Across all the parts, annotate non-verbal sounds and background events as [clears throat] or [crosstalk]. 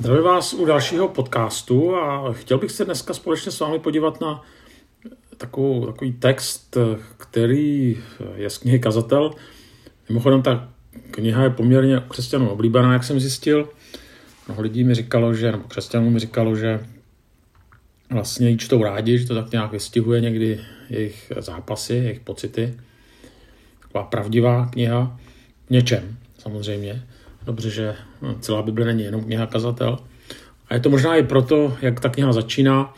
Zdravím vás u dalšího podcastu a chtěl bych se dneska společně s vámi podívat na takovou, takový text, který je z knihy Kazatel. Mimochodem ta kniha je poměrně křesťanů oblíbená, jak jsem zjistil. Mnoho lidí mi říkalo, že, nebo křesťanů mi říkalo, že vlastně ji čtou rádi, že to tak nějak vystihuje někdy jejich zápasy, jejich pocity. Taková pravdivá kniha něčem, samozřejmě. Dobře, že celá Bible není jenom kniha kazatel. A je to možná i proto, jak ta kniha začíná.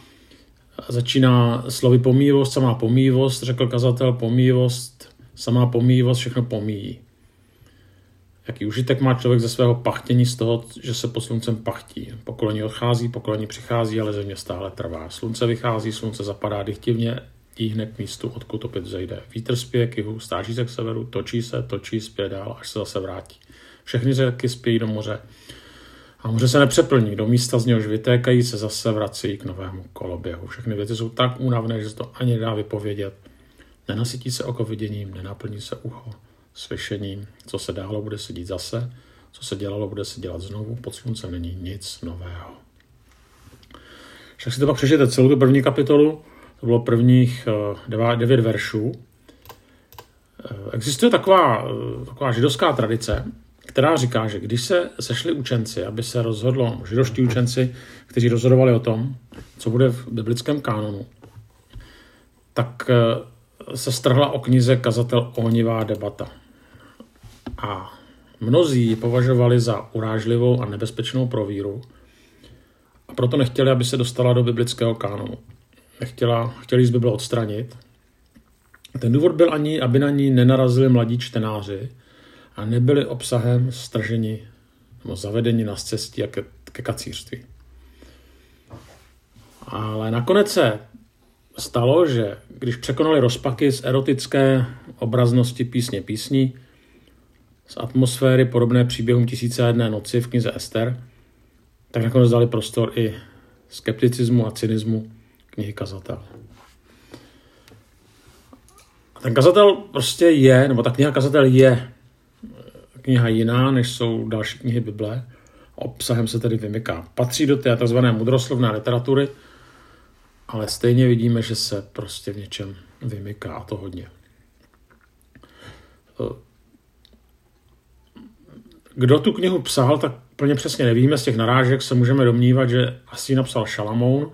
Začíná slovy pomývost, samá pomývost, řekl kazatel, pomývost, samá pomývost, všechno pomíjí. Jaký užitek má člověk ze svého pachtění z toho, že se pod sluncem pachtí. Pokolení odchází, pokolení přichází, ale země stále trvá. Slunce vychází, slunce zapadá dychtivně, tíhne k místu, odkud opět zejde. Vítr spěje k jihu, stáží se k severu, točí se, točí, spěje dál, až se zase vrátí. Všechny řeky spějí do moře. A moře se nepřeplní. Do místa z něhož vytékají se zase vrací k novému koloběhu. Všechny věci jsou tak únavné, že se to ani nedá vypovědět. Nenasytí se oko viděním, nenaplní se ucho slyšením. Co se dálo, bude se dít zase. Co se dělalo, bude se dělat znovu. Pod sluncem není nic nového. Však si to pak přečtěte celou tu první kapitolu. To bylo prvních eh, devět veršů. Eh, existuje taková, eh, taková židovská tradice, která říká, že když se sešli učenci, aby se rozhodlo, židovští učenci, kteří rozhodovali o tom, co bude v biblickém kánonu, tak eh, se strhla o knize kazatel ohnivá debata. A mnozí ji považovali za urážlivou a nebezpečnou pro víru a proto nechtěli, aby se dostala do biblického kánonu. Nechtěla, chtěli z Bible odstranit. Ten důvod byl ani, aby na ní nenarazili mladí čtenáři, a nebyli obsahem strženi nebo zavedeni na cestě ke, ke kacířství. Ale nakonec se stalo, že když překonali rozpaky z erotické obraznosti písně písní, z atmosféry podobné příběhům tisíce jedné noci v knize Ester, tak nakonec dali prostor i skepticismu a cynismu knihy Kazatel. A ten kazatel prostě je, nebo ta kniha Kazatel je kniha jiná, než jsou další knihy Bible. Obsahem se tedy vymyká. Patří do té tzv. mudroslovné literatury, ale stejně vidíme, že se prostě v něčem vymyká a to hodně. Kdo tu knihu psal, tak plně přesně nevíme. Z těch narážek se můžeme domnívat, že asi napsal Šalamoun.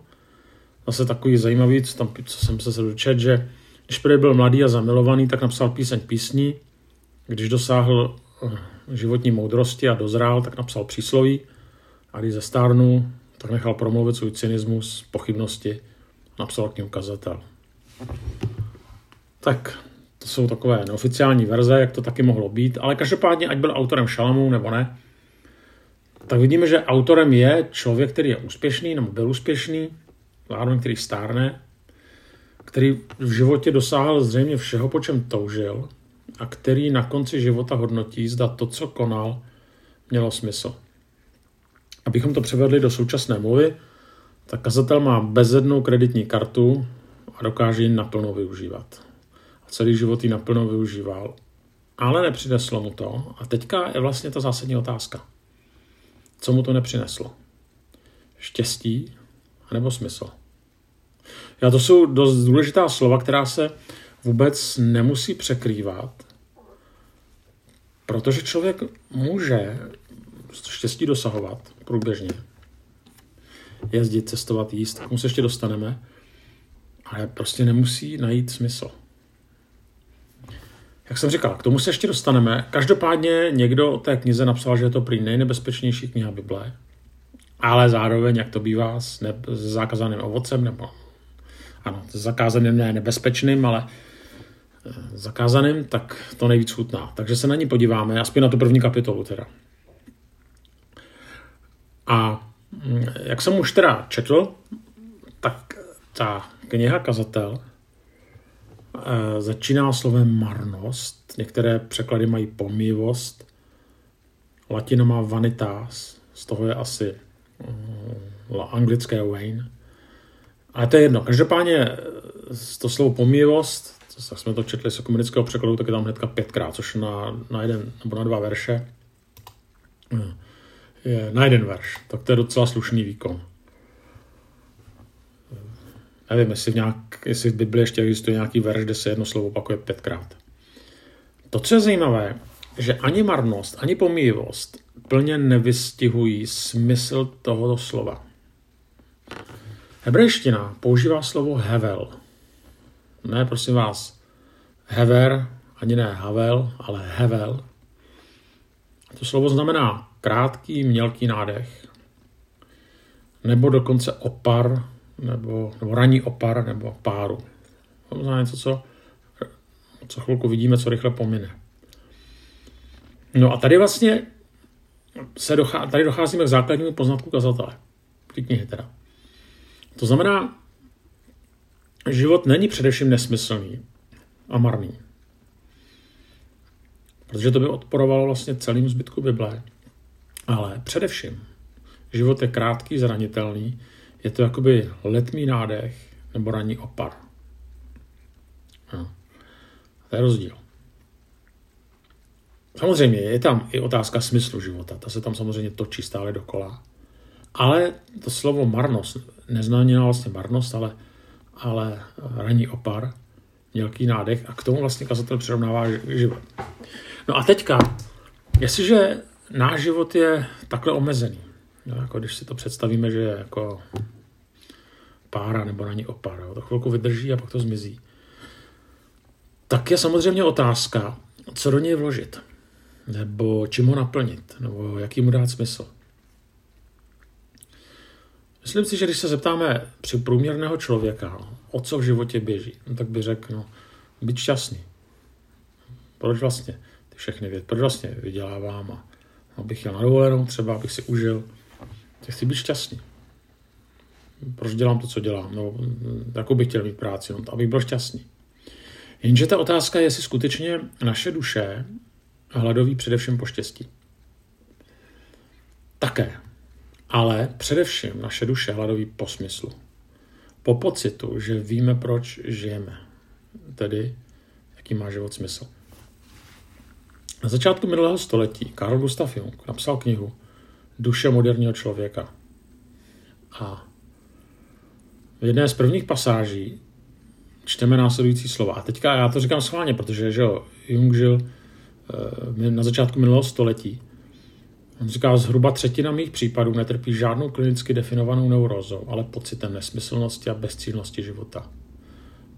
Zase takový zajímavý, co, tam, co jsem se dočet, že když byl mladý a zamilovaný, tak napsal píseň písní. Když dosáhl životní moudrosti a dozrál, tak napsal přísloví a když zestárnul, tak nechal promluvit svůj cynismus, pochybnosti, napsal k němu kazatel. Tak to jsou takové neoficiální verze, jak to taky mohlo být, ale každopádně, ať byl autorem Šalamu nebo ne, tak vidíme, že autorem je člověk, který je úspěšný nebo byl úspěšný, zároveň který stárne, který v životě dosáhl zřejmě všeho, po čem toužil, a který na konci života hodnotí, zda to, co konal, mělo smysl. Abychom to převedli do současné mluvy, tak kazatel má bezednou kreditní kartu a dokáže ji naplno využívat. A celý život ji naplno využíval. Ale nepřineslo mu to. A teďka je vlastně ta zásadní otázka. Co mu to nepřineslo? Štěstí nebo smysl? Já to jsou dost důležitá slova, která se vůbec nemusí překrývat, protože člověk může štěstí dosahovat průběžně. Jezdit, cestovat, jíst, k tomu se ještě dostaneme, ale prostě nemusí najít smysl. Jak jsem říkal, k tomu se ještě dostaneme. Každopádně někdo o té knize napsal, že je to prý nejnebezpečnější kniha Bible, ale zároveň, jak to bývá s, ne- s zakázaným ovocem, nebo ano, s zakázaným ne nebezpečným, ale zakázaným, tak to nejvíc chutná. Takže se na ní podíváme, aspoň na tu první kapitolu teda. A mm, jak jsem už teda četl, tak ta kniha Kazatel eh, začíná slovem marnost, některé překlady mají pomývost, latina má vanitas, z toho je asi mm, anglické Wayne. Ale to je jedno. Každopádně eh, to slovo pomývost tak jsme to četli z komunického překladu, tak je tam hnedka pětkrát, což na, na jeden nebo na dva verše. je na jeden verš. Tak to je docela slušný výkon. Nevím, jestli v, nějak, jestli v Bibli ještě existuje nějaký verš, kde se jedno slovo opakuje pětkrát. To, co je zajímavé, že ani marnost, ani pomíjivost plně nevystihují smysl tohoto slova. Hebrejština používá slovo hevel. Ne, prosím vás, hever, ani ne havel, ale hevel. To slovo znamená krátký, mělký nádech, nebo dokonce opar, nebo, nebo ranní opar, nebo páru. To znamená něco, co, co chvilku vidíme, co rychle pomine. No a tady vlastně se dochá, tady docházíme k základnímu poznatku kazatele. Ty knihy teda. To znamená, život není především nesmyslný a marný. Protože to by odporovalo vlastně celým zbytku Bible. Ale především, život je krátký, zranitelný, je to jakoby letmý nádech nebo ranní opar. No. To je rozdíl. Samozřejmě je tam i otázka smyslu života, ta se tam samozřejmě točí stále dokola. Ale to slovo marnost neznamená vlastně marnost, ale, ale ranní opar, mělký nádech a k tomu vlastně kazatel přirovnává život. No a teďka, jestliže náš život je takhle omezený, no, jako když si to představíme, že je jako pára nebo na ní opar, jo, to chvilku vydrží a pak to zmizí, tak je samozřejmě otázka, co do něj vložit, nebo čím ho naplnit, nebo jaký mu dát smysl. Myslím si, že když se zeptáme při průměrného člověka, o co v životě běží, no, tak by řekl, no, být šťastný. Proč vlastně ty všechny věci, proč vlastně vydělávám a abych jel na dovolenou třeba, abych si užil. Tak chci být šťastný. Proč dělám to, co dělám? No, jakou bych chtěl mít práci? No, abych byl šťastný. Jenže ta otázka je, jestli skutečně naše duše hladoví především po štěstí. Také. Ale především naše duše hladoví po smyslu. Po pocitu, že víme, proč žijeme. Tedy, jaký má život smysl. Na začátku minulého století Karl Gustav Jung napsal knihu Duše moderního člověka. A v jedné z prvních pasáží čteme následující slova. A teďka já to říkám schválně, protože že jo, Jung žil e, na začátku minulého století. On říká, zhruba třetina mých případů netrpí žádnou klinicky definovanou neurózou, ale pocitem nesmyslnosti a bezcílnosti života.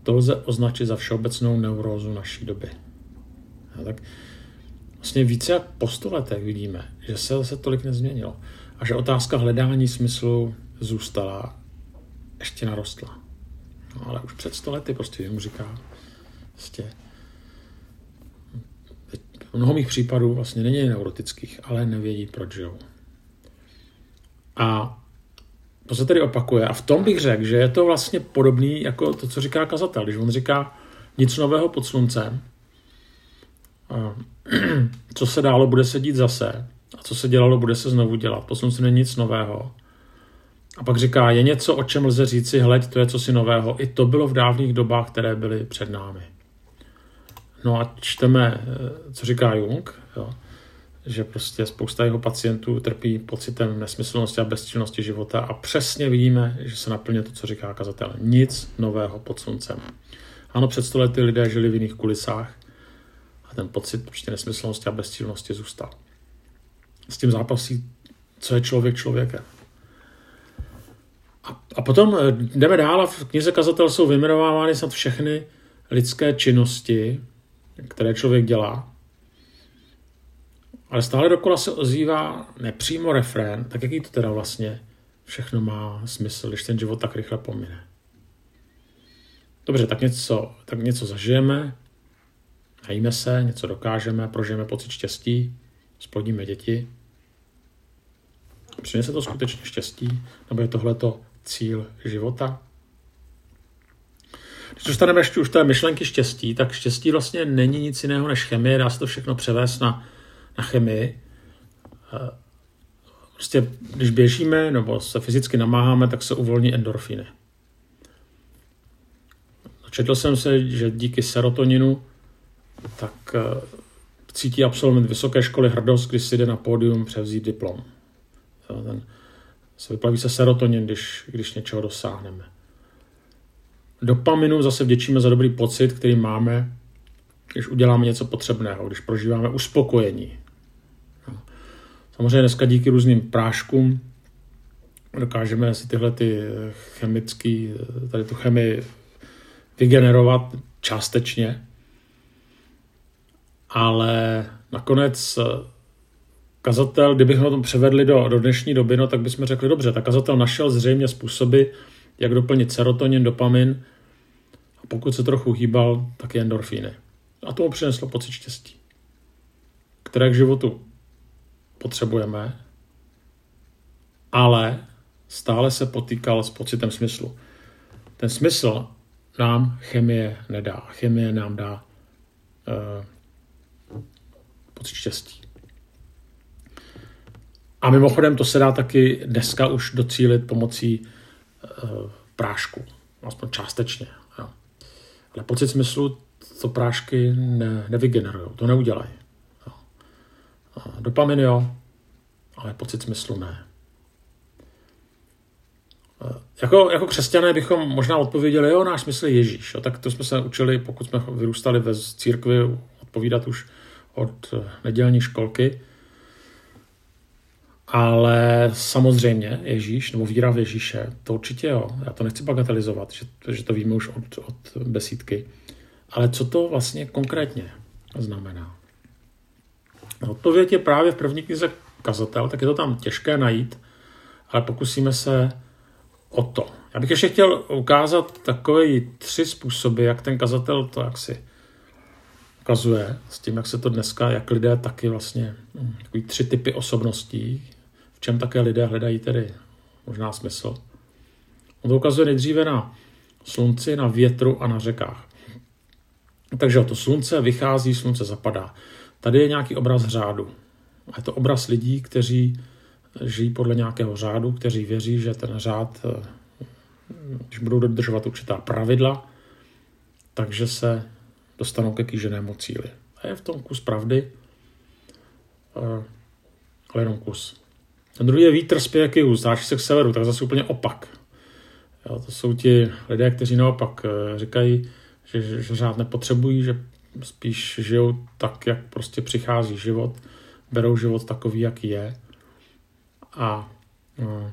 To lze označit za všeobecnou neurózu naší doby. A tak vlastně více jak po sto letech vidíme, že se zase tolik nezměnilo a že otázka hledání smyslu zůstala, ještě narostla. No, ale už před sto lety prostě jim říká, prostě, mnoho mých případů vlastně není neurotických, ale nevědí, proč žijou. A to se tedy opakuje. A v tom bych řekl, že je to vlastně podobný jako to, co říká kazatel. Když on říká nic nového pod sluncem, [clears throat] co se dálo, bude se dít zase. A co se dělalo, bude se znovu dělat. Posun není nic nového. A pak říká, je něco, o čem lze říci, hleď, to je co si nového. I to bylo v dávných dobách, které byly před námi. No a čteme, eh, co říká Jung, jo, že prostě spousta jeho pacientů trpí pocitem nesmyslnosti a bezčinnosti života a přesně vidíme, že se naplňuje to, co říká kazatel. Nic nového pod sluncem. Ano, před stolety lidé žili v jiných kulisách, a ten pocit prostě nesmyslnosti a bezcílnosti zůstal. S tím zápasí, co je člověk člověkem. A, a potom eh, jdeme dál a v knize Kazatel jsou vyjmenovávány snad všechny lidské činnosti, které člověk dělá. Ale stále dokola se ozývá nepřímo refrén, tak jaký to teda vlastně všechno má smysl, když ten život tak rychle pomine. Dobře, tak něco, tak něco zažijeme, Najíme se, něco dokážeme, prožijeme pocit štěstí, splodíme děti. Přinese to skutečně štěstí, nebo je tohleto cíl života? Když dostaneme ještě už té myšlenky štěstí, tak štěstí vlastně není nic jiného než chemie, dá se to všechno převést na, na chemii. Eh, prostě, když běžíme nebo se fyzicky namáháme, tak se uvolní endorfiny. Četl jsem se, že díky serotoninu tak eh, cítí absolvent vysoké školy hrdost, když si jde na pódium převzít diplom. Ten, se vyplaví se serotonin, když, když něčeho dosáhneme. Dopaminu zase vděčíme za dobrý pocit, který máme, když uděláme něco potřebného, když prožíváme uspokojení. Samozřejmě dneska díky různým práškům dokážeme si tyhle ty chemický, tady tu chemii vygenerovat částečně, ale nakonec kazatel, kdybychom to převedli do, do dnešní doby, no, tak bychom řekli, dobře, tak kazatel našel zřejmě způsoby, jak doplnit serotonin, dopamin a pokud se trochu hýbal, tak je endorfíny. A to přineslo pocit štěstí, které k životu potřebujeme, ale stále se potýkal s pocitem smyslu. Ten smysl nám chemie nedá. Chemie nám dá uh, pocit štěstí. A mimochodem to se dá taky dneska už docílit pomocí prášku, aspoň částečně. Jo. Ale pocit smyslu to prášky ne, nevygenerují, to neudělají. Jo. Dopamin jo, ale pocit smyslu ne. Jako, jako křesťané bychom možná odpověděli, jo, náš smysl je Ježíš. Jo, tak to jsme se učili, pokud jsme vyrůstali ve církvi, odpovídat už od nedělní školky. Ale samozřejmě Ježíš, nebo víra v Ježíše, to určitě jo. Já to nechci bagatelizovat, že, že to víme už od, od besídky. Ale co to vlastně konkrétně znamená? Odpověď je právě v první knize kazatel, tak je to tam těžké najít, ale pokusíme se o to. Já bych ještě chtěl ukázat takové tři způsoby, jak ten kazatel to jaksi ukazuje, s tím, jak se to dneska, jak lidé taky vlastně, hm, takový tři typy osobností, čem také lidé hledají tedy možná smysl. On to ukazuje nejdříve na slunci, na větru a na řekách. Takže to slunce vychází, slunce zapadá. Tady je nějaký obraz řádu. A je to obraz lidí, kteří žijí podle nějakého řádu, kteří věří, že ten řád, eh, když budou dodržovat určitá pravidla, takže se dostanou ke kýženému cíli. A je v tom kus pravdy, eh, ale jenom kus. Ten druhý je vítr z jihu, zdáš se k severu, tak zase úplně opak. Jo, to jsou ti lidé, kteří naopak eh, říkají, že, že, že řád nepotřebují, že spíš žijou tak, jak prostě přichází život, berou život takový, jaký je a no,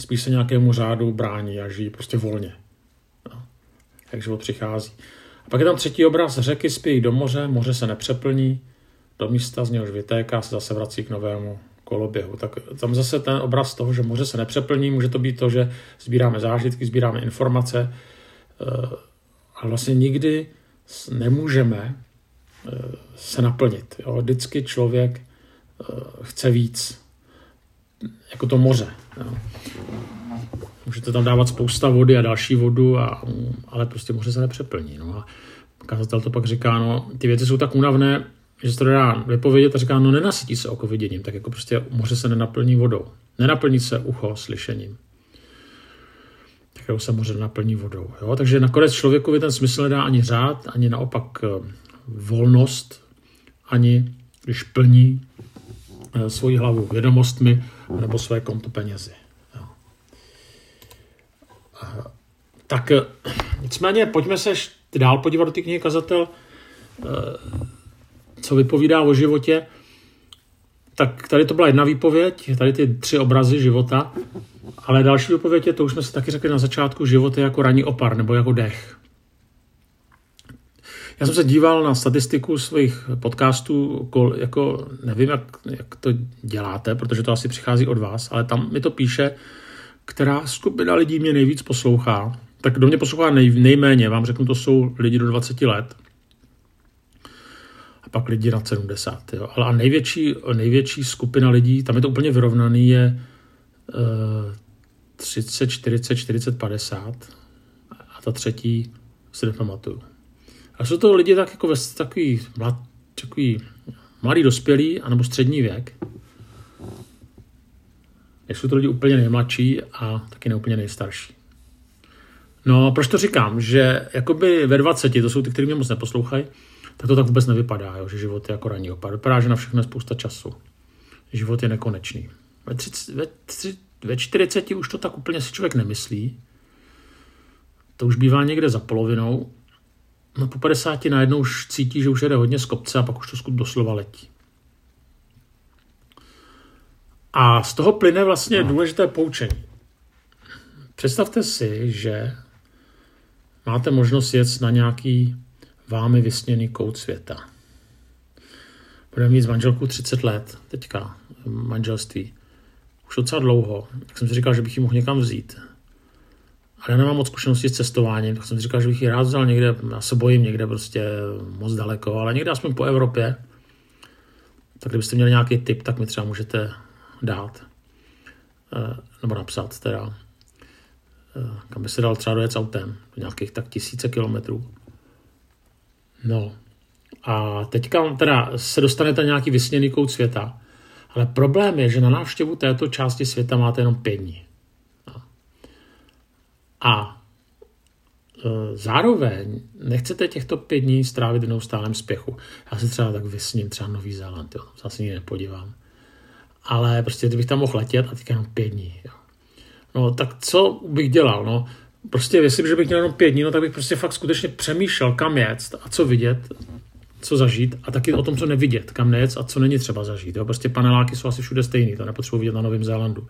spíš se nějakému řádu brání a žijí prostě volně. No, jak život přichází. A pak je tam třetí obraz, řeky spějí do moře, moře se nepřeplní, do místa z něhož vytéká se zase vrací k novému koloběhu. Tak tam zase ten obraz toho, že moře se nepřeplní, může to být to, že sbíráme zážitky, sbíráme informace, eh, ale vlastně nikdy nemůžeme eh, se naplnit. Jo? Vždycky člověk eh, chce víc jako to moře. Jo. Můžete tam dávat spousta vody a další vodu, a, ale prostě moře se nepřeplní. No a kazatel to pak říká, no ty věci jsou tak únavné, že se to dá vypovědět a říká, no nenasytí se oko viděním, tak jako prostě moře se nenaplní vodou. Nenaplní se ucho slyšením. Tak jako se moře naplní vodou. Jo? Takže nakonec člověkovi ten smysl nedá ani řád, ani naopak eh, volnost, ani když plní eh, svoji hlavu vědomostmi, nebo své konto penězi. Jo. Tak eh, nicméně pojďme se dál podívat do té knihy Kazatel, co vypovídá o životě. Tak tady to byla jedna výpověď, tady ty tři obrazy života, ale další výpověď je, to už jsme si taky řekli na začátku, život je jako ranní opar nebo jako dech. Já jsem se díval na statistiku svých podcastů, jako nevím, jak, jak to děláte, protože to asi přichází od vás, ale tam mi to píše, která skupina lidí mě nejvíc poslouchá. Tak kdo mě poslouchá nej, nejméně, vám řeknu, to jsou lidi do 20 let. Pak lidi na 70. Jo. Ale a největší, největší skupina lidí, tam je to úplně vyrovnaný, je uh, 30, 40, 40, 50. A ta třetí si nepamatuju. A jsou to lidi tak jako ve takový, mlad, takový mladý dospělý anebo střední věk. Jsou to lidi úplně nejmladší a taky neúplně nejstarší. No, proč to říkám? Že jakoby ve 20, to jsou ty, kteří mě moc neposlouchají, tak to tak vůbec nevypadá, jo? že život je jako ranní opad. Vypadá, že na všechno je spousta času. Život je nekonečný. Ve, 30, ve, tři, ve 40 už to tak úplně si člověk nemyslí. To už bývá někde za polovinou. No po 50 najednou už cítí, že už jede hodně z kopce a pak už to skut doslova letí. A z toho plyne vlastně no. důležité poučení. Představte si, že máte možnost jet na nějaký vámi vysněný kout světa. Budeme mít s manželkou 30 let, teďka manželství. Už docela dlouho. Tak jsem si říkal, že bych ji mohl někam vzít. Ale já nemám moc zkušenosti s cestováním, tak jsem si říkal, že bych ji rád vzal někde, já se bojím někde prostě moc daleko, ale někde aspoň po Evropě. Tak kdybyste měli nějaký tip, tak mi třeba můžete dát. Eh, nebo napsat teda. Eh, kam by se dal třeba dojet s autem. Do nějakých tak tisíce kilometrů. No. A teďka teda se dostanete na nějaký vysněný kout světa. Ale problém je, že na návštěvu této části světa máte jenom pět dní. No. A e, zároveň nechcete těchto pět dní strávit v neustálém spěchu. Já si třeba tak vysním třeba Nový Zéland, jo. zase nikdy nepodívám. Ale prostě kdybych tam mohl letět a teďka jenom pět dní. Jo. No tak co bych dělal? No, prostě jestli bych měl jenom pět dní, no tak bych prostě fakt skutečně přemýšlel, kam jet a co vidět, co zažít a taky o tom, co nevidět, kam nejet a co není třeba zažít. Jo? Prostě paneláky jsou asi všude stejný, to nepotřebuji vidět na Novém Zélandu.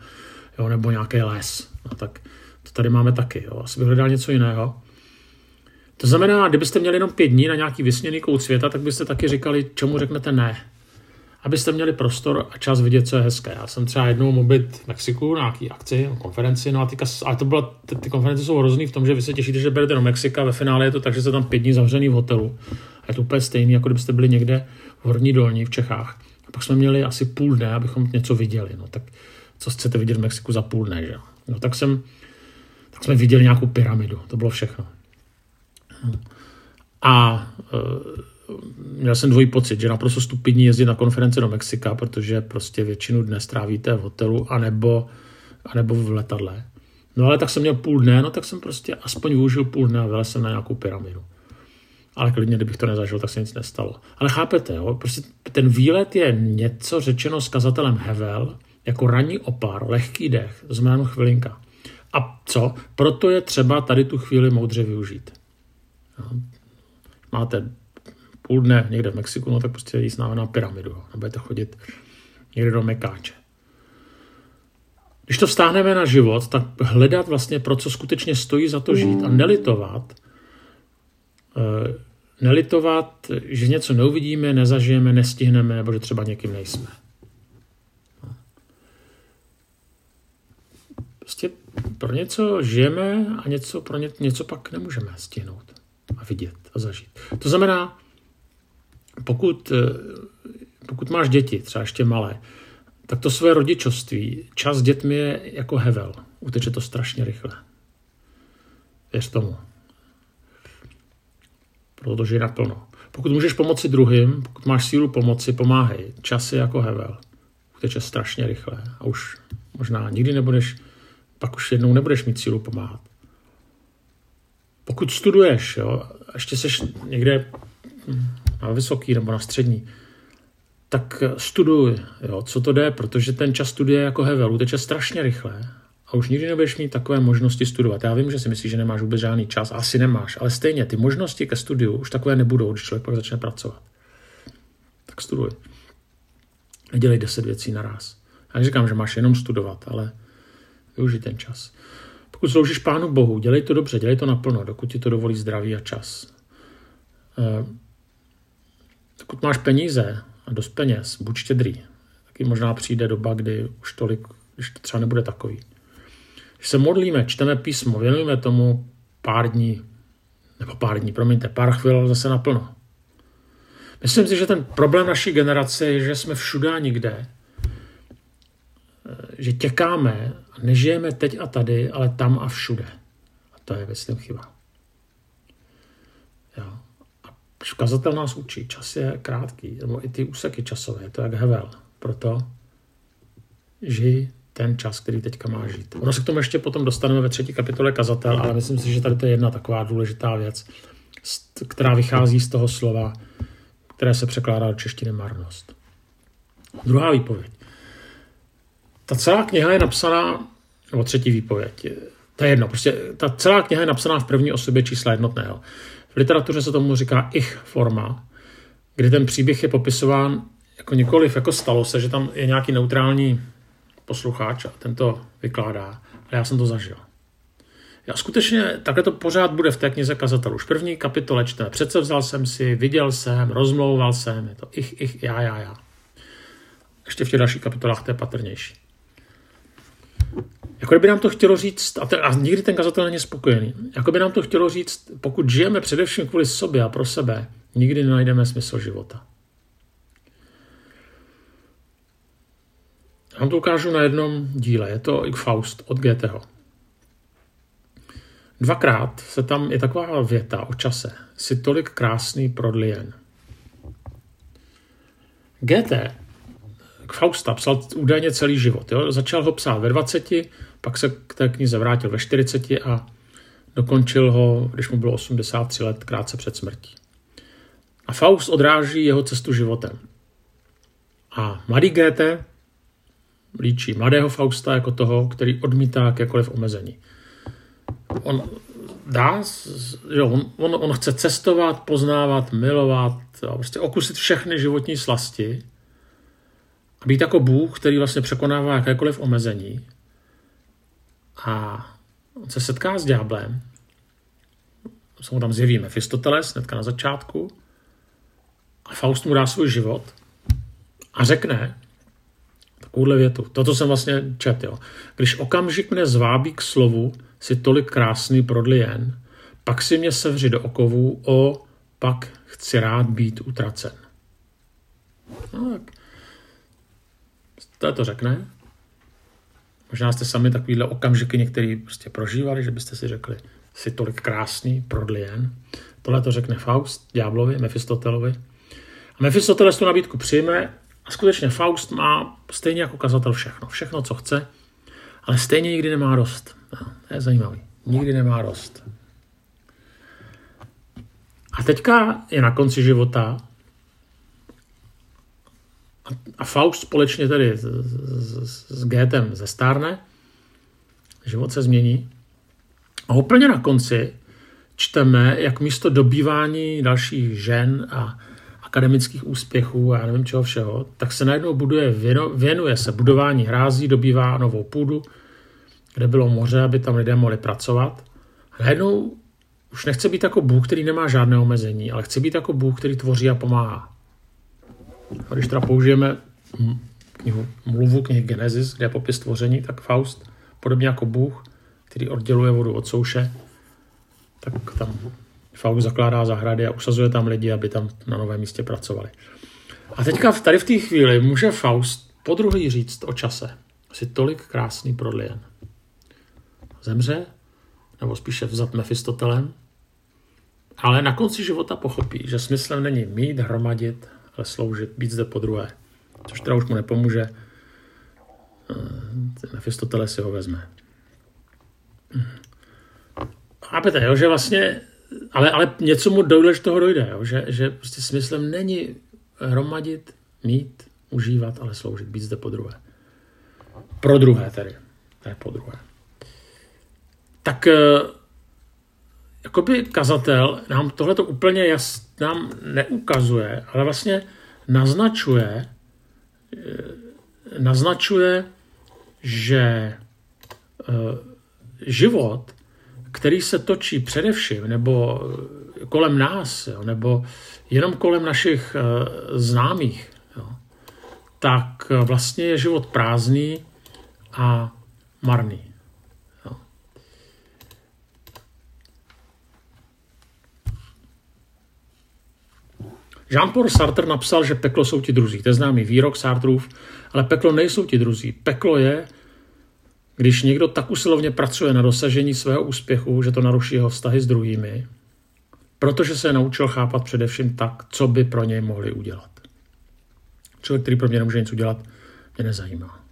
Jo? Nebo nějaký les. No, tak to tady máme taky. Jo? Asi bych hledal něco jiného. To znamená, kdybyste měli jenom pět dní na nějaký vysněný kout světa, tak byste taky říkali, čemu řeknete ne. Abyste měli prostor a čas vidět, co je hezké. Já jsem třeba jednou mohl být v Mexiku na nějaký akci, na konferenci, no a týka, ale to byla, ty, ty konference jsou hrozný v tom, že vy se těšíte, že berete do Mexika, ve finále je to tak, že jste tam pět dní zavřený v hotelu. A je to úplně stejný, jako kdybyste byli někde v Horní dolní v Čechách. A pak jsme měli asi půl dne, abychom něco viděli. No tak co chcete vidět v Mexiku za půl dne, že? No tak jsem, tak jsme viděli nějakou pyramidu, to bylo všechno. A měl jsem dvojí pocit, že naprosto stupidní jezdit na konference do Mexika, protože prostě většinu dne strávíte v hotelu anebo, anebo v letadle. No ale tak jsem měl půl dne, no tak jsem prostě aspoň využil půl dne a vylez jsem na nějakou pyramidu. Ale klidně, kdybych to nezažil, tak se nic nestalo. Ale chápete, jo? Prostě ten výlet je něco řečeno s kazatelem Hevel, jako ranní opar, lehký dech, znamená chvilinka. A co? Proto je třeba tady tu chvíli moudře využít. Máte půl dne někde v Mexiku, no tak prostě jíst na pyramidu. Nebudete chodit někde do Mekáče. Když to vztáhneme na život, tak hledat vlastně, pro co skutečně stojí za to žít a nelitovat, eh, nelitovat, že něco neuvidíme, nezažijeme, nestihneme, nebo že třeba někým nejsme. Prostě pro něco žijeme a něco, pro ně, něco pak nemůžeme stihnout a vidět a zažít. To znamená, pokud, eh, pokud máš děti, třeba ještě malé, tak to své rodičovství, čas s dětmi je jako hevel. Uteče to strašně rychle. Věř tomu. Protože je naplno. Pokud můžeš pomoci druhým, pokud máš sílu pomoci, pomáhej. Čas je jako hevel. Uteče strašně rychle. A už možná nikdy nebudeš, pak už jednou nebudeš mít sílu pomáhat. Pokud studuješ, jo, ještě seš někde na vysoký nebo na střední, tak studuj, jo, co to jde, protože ten čas studie jako hevel uteče strašně rychle a už nikdy nebudeš mít takové možnosti studovat. Já vím, že si myslíš, že nemáš vůbec žádný čas, asi nemáš, ale stejně ty možnosti ke studiu už takové nebudou, když člověk pak začne pracovat. Tak studuj. Nedělej deset věcí naraz. Já neříkám, že máš jenom studovat, ale využij ten čas. Pokud sloužíš Pánu Bohu, dělej to dobře, dělej to naplno, dokud ti to dovolí zdraví a čas. Eh, pokud máš peníze a dost peněz, buď štědrý. Taky možná přijde doba, kdy už tolik, když to třeba nebude takový. Když se modlíme, čteme písmo, věnujeme tomu pár dní, nebo pár dní, promiňte, pár chvil zase naplno. Myslím si, že ten problém naší generace je, že jsme všude a nikde, že těkáme a nežijeme teď a tady, ale tam a všude. A to je, myslím, chyba. Jo. Kazatel nás učí, čas je krátký, nebo i ty úseky časové, je to jak hevel. Proto žij ten čas, který teďka má žít. Ono se k tomu ještě potom dostaneme ve třetí kapitole kazatel, ale myslím si, že tady to je jedna taková důležitá věc, která vychází z toho slova, které se překládá do češtiny marnost. Druhá výpověď. ta celá kniha je napsaná, nebo třetí výpověď, to je jedno, prostě ta celá kniha je napsaná v první osobě čísla jednotného. V literatuře se tomu říká ich forma, kdy ten příběh je popisován jako nikoliv jako stalo se, že tam je nějaký neutrální posluchač a ten to vykládá. Ale já jsem to zažil. Já skutečně takhle to pořád bude v té knize kazatelů. Už první kapitole čteme. Přece vzal jsem si, viděl jsem, rozmlouval jsem, je to ich, ich, já, já, já. Ještě v těch dalších kapitolách to je patrnější. Jako kdyby nám to chtělo říct, a, ten, a nikdy ten kazatel není spokojený, jako by nám to chtělo říct, pokud žijeme především kvůli sobě a pro sebe, nikdy nenajdeme smysl života. Já vám to ukážu na jednom díle, je to Faust od Goetheho. Dvakrát se tam je taková věta o čase. Si tolik krásný prodlien. Goethe Fausta psal údajně celý život. Jo? Začal ho psát ve 20, pak se k té knize vrátil ve 40 a dokončil ho, když mu bylo 83 let, krátce před smrtí. A Faust odráží jeho cestu životem. A mladý Goethe líčí mladého Fausta jako toho, který odmítá jakékoliv omezení. On dá, jo, on, on, on chce cestovat, poznávat, milovat, prostě okusit všechny životní slasti být jako Bůh, který vlastně překonává jakékoliv omezení. A on se setká s ďáblem, se mu tam zjeví Mefistoteles hnedka na začátku a Faust mu dá svůj život a řekne, takovouhle větu. Toto jsem vlastně čet, jo. Když okamžik mne zvábí k slovu, si tolik krásný prodlien, pak si mě sevři do okovů, o, pak chci rád být utracen. No tak. To to řekne. Možná jste sami takovýhle okamžiky některý prostě prožívali, že byste si řekli, si tolik krásný, prodlien. Tohle to řekne Faust, Ďáblovi, Mefistotelovi. A Mefistoteles tu nabídku přijme a skutečně Faust má stejně jako kazatel všechno. Všechno, co chce, ale stejně nikdy nemá dost. No, to je zajímavý. Nikdy nemá dost. A teďka je na konci života a Faust společně tedy s, s, s Gétem zestárne, život se změní a úplně na konci čteme, jak místo dobývání dalších žen a akademických úspěchů a já nevím čeho všeho, tak se najednou buduje, věnuje se budování hrází, dobývá novou půdu, kde bylo moře, aby tam lidé mohli pracovat. A najednou už nechce být jako Bůh, který nemá žádné omezení, ale chce být jako Bůh, který tvoří a pomáhá. A když teda použijeme knihu, mluvu knihy Genesis, kde je popis tvoření, tak Faust, podobně jako Bůh, který odděluje vodu od souše, tak tam Faust zakládá zahrady a usazuje tam lidi, aby tam na novém místě pracovali. A teďka tady v té chvíli může Faust po druhý říct o čase. Asi tolik krásný prodlien. Zemře, nebo spíše vzat Mefistotelem, ale na konci života pochopí, že smyslem není mít, hromadit, ale sloužit, být zde po druhé. Což teda už mu nepomůže. Eh, Mefistoteles si ho vezme. Chápete, jo, že vlastně ale, ale něco mu dojde, že toho dojde, jo? Že, že prostě smyslem není hromadit, mít, užívat, ale sloužit, být zde po druhé. Pro druhé tedy, ne po druhé. Tak eh, jakoby kazatel nám tohle to úplně jas, nám neukazuje, ale vlastně naznačuje, eh, naznačuje, že eh, život který se točí především, nebo kolem nás, jo, nebo jenom kolem našich uh, známých, jo, tak vlastně je život prázdný a marný. Jean-Paul Sartre napsal, že peklo jsou ti druzí. To je známý výrok Sartrův, ale peklo nejsou ti druzí. Peklo je, když někdo tak usilovně pracuje na dosažení svého úspěchu, že to naruší jeho vztahy s druhými, protože se naučil chápat především tak, co by pro něj mohli udělat. Člověk, který pro mě nemůže nic udělat, mě nezajímá.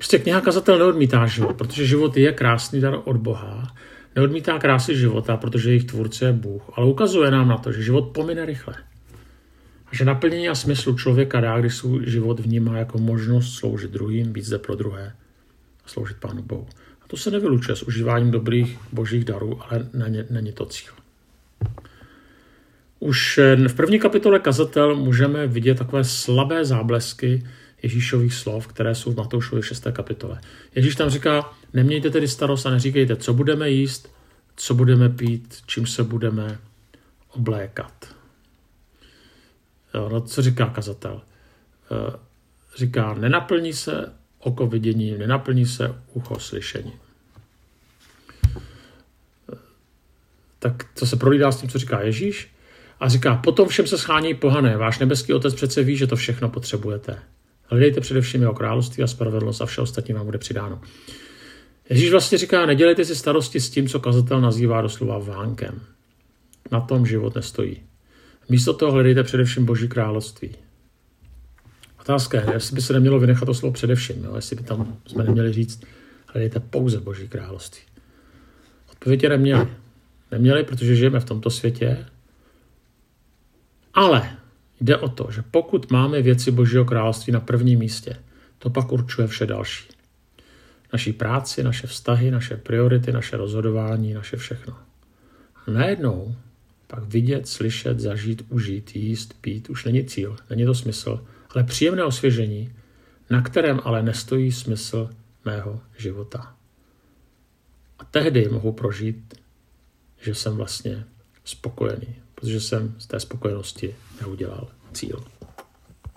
Prostě kniha kazatel neodmítá život, protože život je krásný dar od Boha. Neodmítá krásy života, protože jejich tvůrce je Bůh, ale ukazuje nám na to, že život pomine rychle. A že naplnění a smyslu člověka dá, když svůj život vnímá jako možnost sloužit druhým, být zde pro druhé a sloužit Pánu Bohu. A to se nevylučuje s užíváním dobrých božích darů, ale není to cíl. Už eh, v první kapitole kazatel můžeme vidět takové slabé záblesky Ježíšových slov, které jsou v Matoušově 6. kapitole. Ježíš tam říká, nemějte tedy starost a neříkejte, co budeme jíst, co budeme pít, čím se budeme oblékat. Jo, no co říká kazatel? Eh, říká, nenaplní se oko vidění, nenaplní se ucho slyšení. Eh, tak co se prolídá s tím, co říká Ježíš? A říká, potom všem se schání pohané, váš nebeský otec přece ví, že to všechno potřebujete. Hledejte především jeho království a spravedlnost a vše ostatní vám bude přidáno. Ježíš vlastně říká, nedělejte si starosti s tím, co kazatel nazývá doslova vánkem. Na tom život nestojí. Místo toho hledejte především Boží království. Otázka je, jestli by se nemělo vynechat to slovo především, jo? jestli by tam jsme neměli říct, hledejte pouze Boží království. Odpověď je neměli. Neměli, protože žijeme v tomto světě, ale jde o to, že pokud máme věci Božího království na prvním místě, to pak určuje vše další. Naší práci, naše vztahy, naše priority, naše rozhodování, naše všechno. A najednou pak vidět, slyšet, zažít, užít, jíst, pít už není cíl, není to smysl, ale příjemné osvěžení, na kterém ale nestojí smysl mého života. A tehdy mohu prožít, že jsem vlastně spokojený, protože jsem z té spokojenosti neudělal cíl.